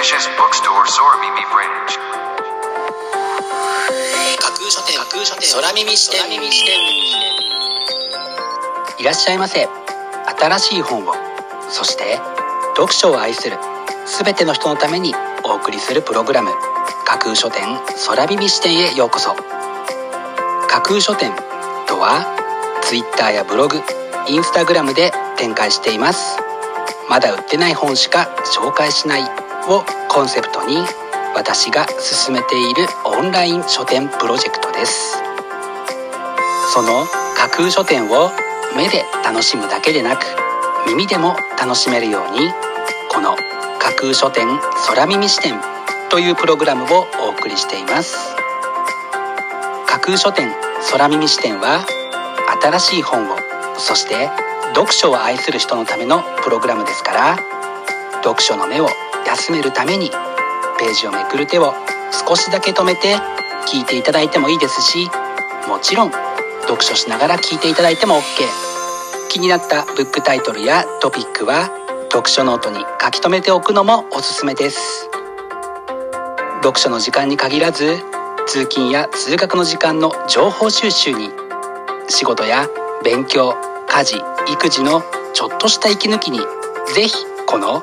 Prestigious Bookstore Soramimi Branch. 架空書店架空書店空耳視点。いらっしゃいませ。新しい本をそして読書を愛する全ての人のためにお送りするプログラム架空書店空耳視点へようこそ。架空書店とは Twitter やブログ Instagram で展開しています。まだ売ってない本しか紹介しない。をコンセプトに私が進めているオンライン書店プロジェクトです。その架空書店を目で楽しむだけでなく耳でも楽しめるようにこの架空書店空耳視点というプログラムをお送りしています。架空書店空耳視点は新しい本をそして読書を愛する人のためのプログラムですから読書の目を休めるためにページをめくる手を少しだけ止めて聞いていただいてもいいですしもちろん読書しながら聞いていただいても OK 気になったブックタイトルやトピックは読書ノートに書き留めておくのもおすすめです。読書の時間に限らず通勤や通学の時間の情報収集に仕事や勉強家事育児のちょっとした息抜きにぜひこの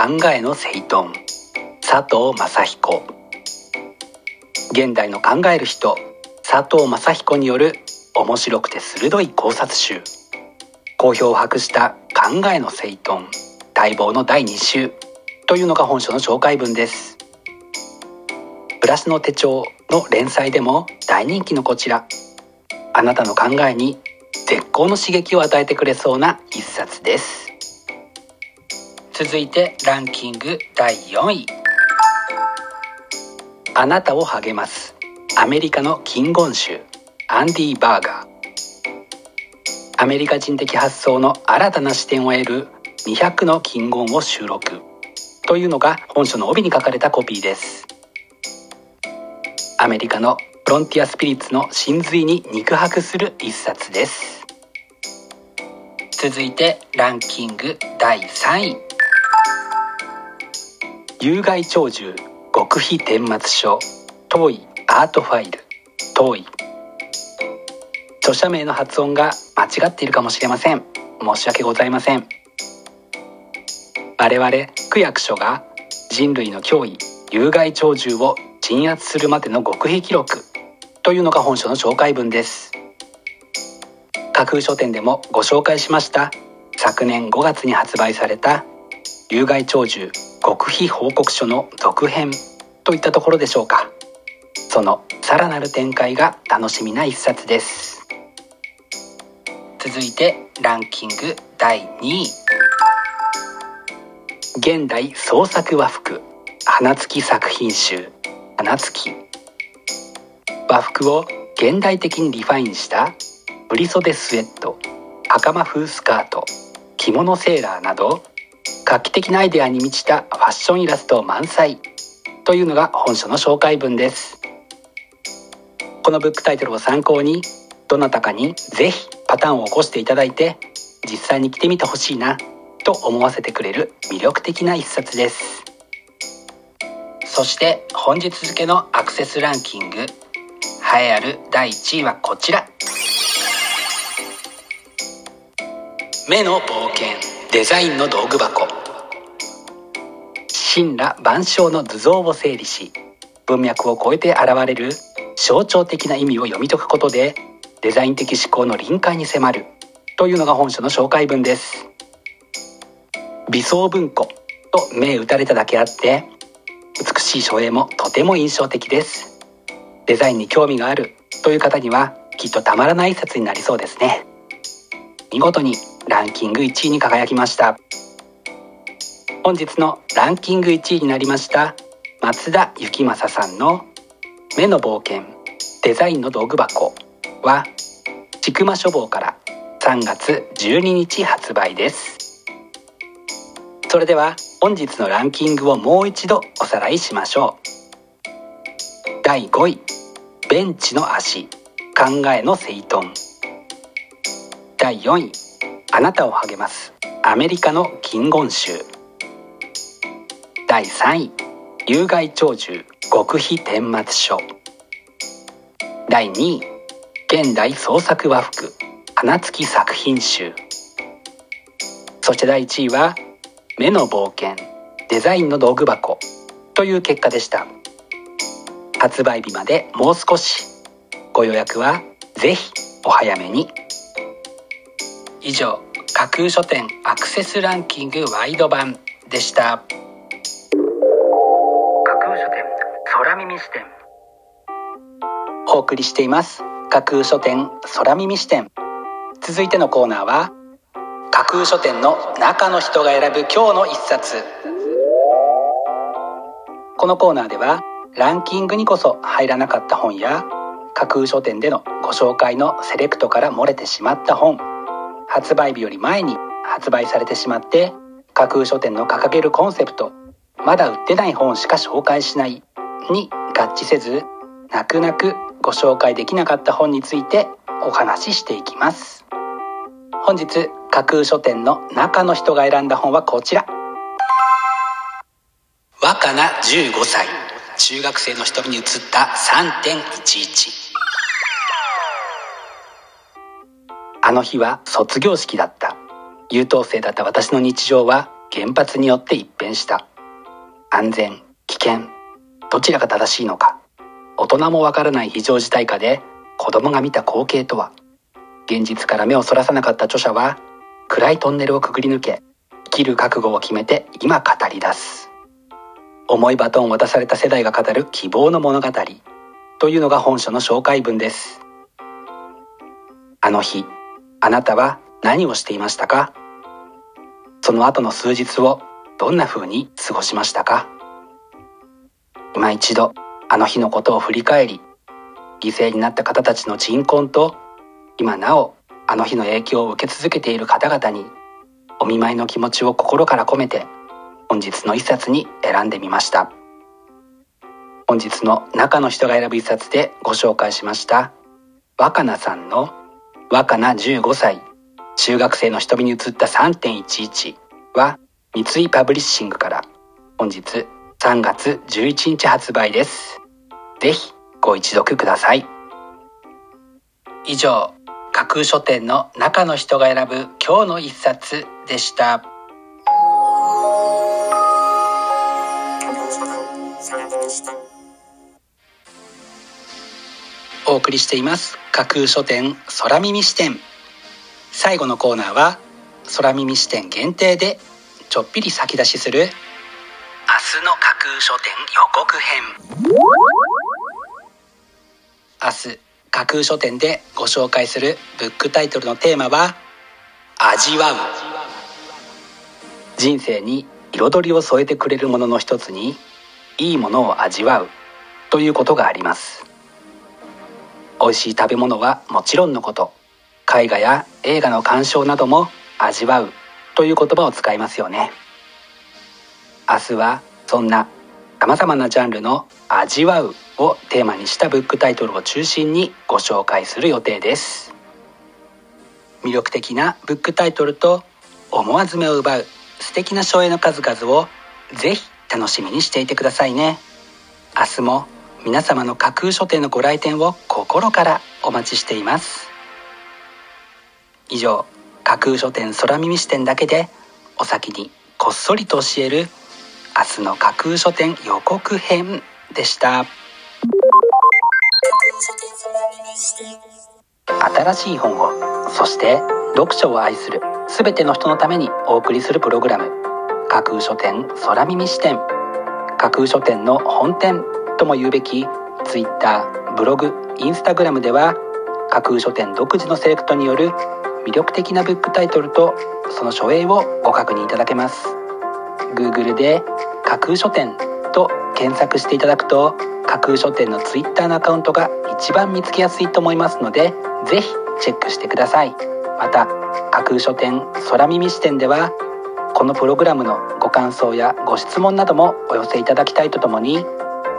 考えの整頓。佐藤正彦。現代の考える人。佐藤正彦による面白くて鋭い考察集。好評を博した考えの整頓。待望の第2週というのが本書の紹介文です。プラスの手帳の連載でも大人気のこちら。あなたの考えに絶好の刺激を与えてくれそうな一冊です。続いてランキング第4位。あなたを励ます。アメリカの金言集アンディ・バーガー。アメリカ人的発想の新たな視点を得る。200の金言を収録。というのが本書の帯に書かれたコピーです。アメリカのフロンティアスピリッツの真髄に肉薄する一冊です。続いてランキング第3位。有害鳥獣極秘顛末書遠いアートファイル遠い。著者名の発音が間違っているかもしれません。申し訳ございません。我々区役所が人類の脅威有害鳥獣を鎮圧するまでの極秘記録というのが本書の紹介文です。架空書店でもご紹介しました。昨年5月に発売された有害鳥獣極秘報告書の続編といったところでしょうか。そのさらなる展開が楽しみな一冊です。続いてランキング第2位。現代創作和服。花月作品集。花月和服を現代的にリファインした。振袖スウェット。袴風スカート。着物セーラーなど。画期的なアイデアに満ちたファッションイラスト満載というのが本書の紹介文です。このブックタイトルを参考にどなたかにぜひパターンを起こしていただいて実際に着てみてほしいなと思わせてくれる魅力的な一冊です。そして本日付のアクセスランキング栄えある第1位はこちら。目の冒険。デザインの道具箱。神羅万象の図像を整理し文脈を超えて現れる象徴的な意味を読み解くことでデザイン的思考の臨界に迫るというのが本書の紹介文です。微装文庫と銘打たれただけあって美しい書影もとても印象的です。デザインに興味があるという方にはきっとたまらない一冊になりそうですね。見事にランキング1位に輝きました。本日のランキング1位になりました松田幸正さんの目の冒険デザインの道具箱はちくま書房から3月12日発売です。それでは本日のランキングをもう一度おさらいしましょう。第5位ベンチの足考えの整頓。第4位あなたを励ます。アメリカの金言集第3位有害鳥獣極秘顛末書。第2位現代創作和服花月作品集。そして第1位は目の冒険デザインの道具箱という結果でした。発売日までもう少し。ご予約はぜひお早めに。以上架空書店アクセスランキングワイド版でした。架空書店空耳視点。お送りしています。架空書店空耳視点。続いてのコーナーは架空書店の中の人が選ぶ今日の一冊。このコーナーではランキングにこそ入らなかった本や架空書店でのご紹介のセレクトから漏れてしまった本発売日より前に発売されてしまって架空書店の掲げるコンセプトまだ売ってない本しか紹介しないに合致せず泣く泣くご紹介できなかった本についてお話ししていきます。本日架空書店の中の人が選んだ本はこちら。若菜15歳。中学生の瞳に映った3.11あの日は卒業式だった。優等生だった私の日常は原発によって一変した。安全危険どちらが正しいのか。大人もわからない非常事態下で子供が見た光景とは。現実から目をそらさなかった著者は暗いトンネルをくぐり抜け生きる覚悟を決めて今語り出す。重いバトンを渡された世代が語る希望の物語。というのが本書の紹介文です。あの日あなたは何をしていましたか？その後の数日をどんな風に過ごしましたか？今一度あの日のことを振り返り犠牲になった方たちの鎮魂と今なおあの日の影響を受け続けている方々にお見舞いの気持ちを心から込めて本日の一冊に選んでみました。本日の中の人が選ぶ一冊でご紹介しました若菜さんの若菜15歳。中学生の瞳に映った3.11は三井パブリッシングから。本日3月11日発売です。ぜひご一読ください。以上架空書店の中の人が選ぶ今日の一冊でした。お送りしています。架空書店空耳視点。最後のコーナーは空耳視点限定でちょっぴり先出しする明日の架空書店予告編。明日架空書店でご紹介するブックタイトルのテーマは味わう。人生に彩りを添えてくれるものの一つにいいものを味わうということがあります。美味しい食べ物はもちろんのこと。絵画や映画の鑑賞なども味わうという言葉を使いますよね。明日はそんな様々なジャンルの味わうをテーマにしたブックタイトルを中心にご紹介する予定です。魅力的なブックタイトルと思わず目を奪う素敵な書影の数々をぜひ楽しみにしていてくださいね。明日も皆様の架空書店のご来店を心からお待ちしています。以上架空書店空耳視点だけでお先にこっそりと教える明日の架空書店予告編でした。新しい本をそして読書を愛する全ての人のためにお送りするプログラム架空書店空耳視点。架空書店の本店。とも言うべき Twitter ブログインスタグラムでは架空書店独自のセレクトによる魅力的なブックタイトルとその書影をご確認いただけます。Google で架空書店と検索していただくと架空書店の Twitter のアカウントが一番見つけやすいと思いますのでぜひチェックしてください。また架空書店空耳視点ではこのプログラムのご感想やご質問などもお寄せいただきたいとともに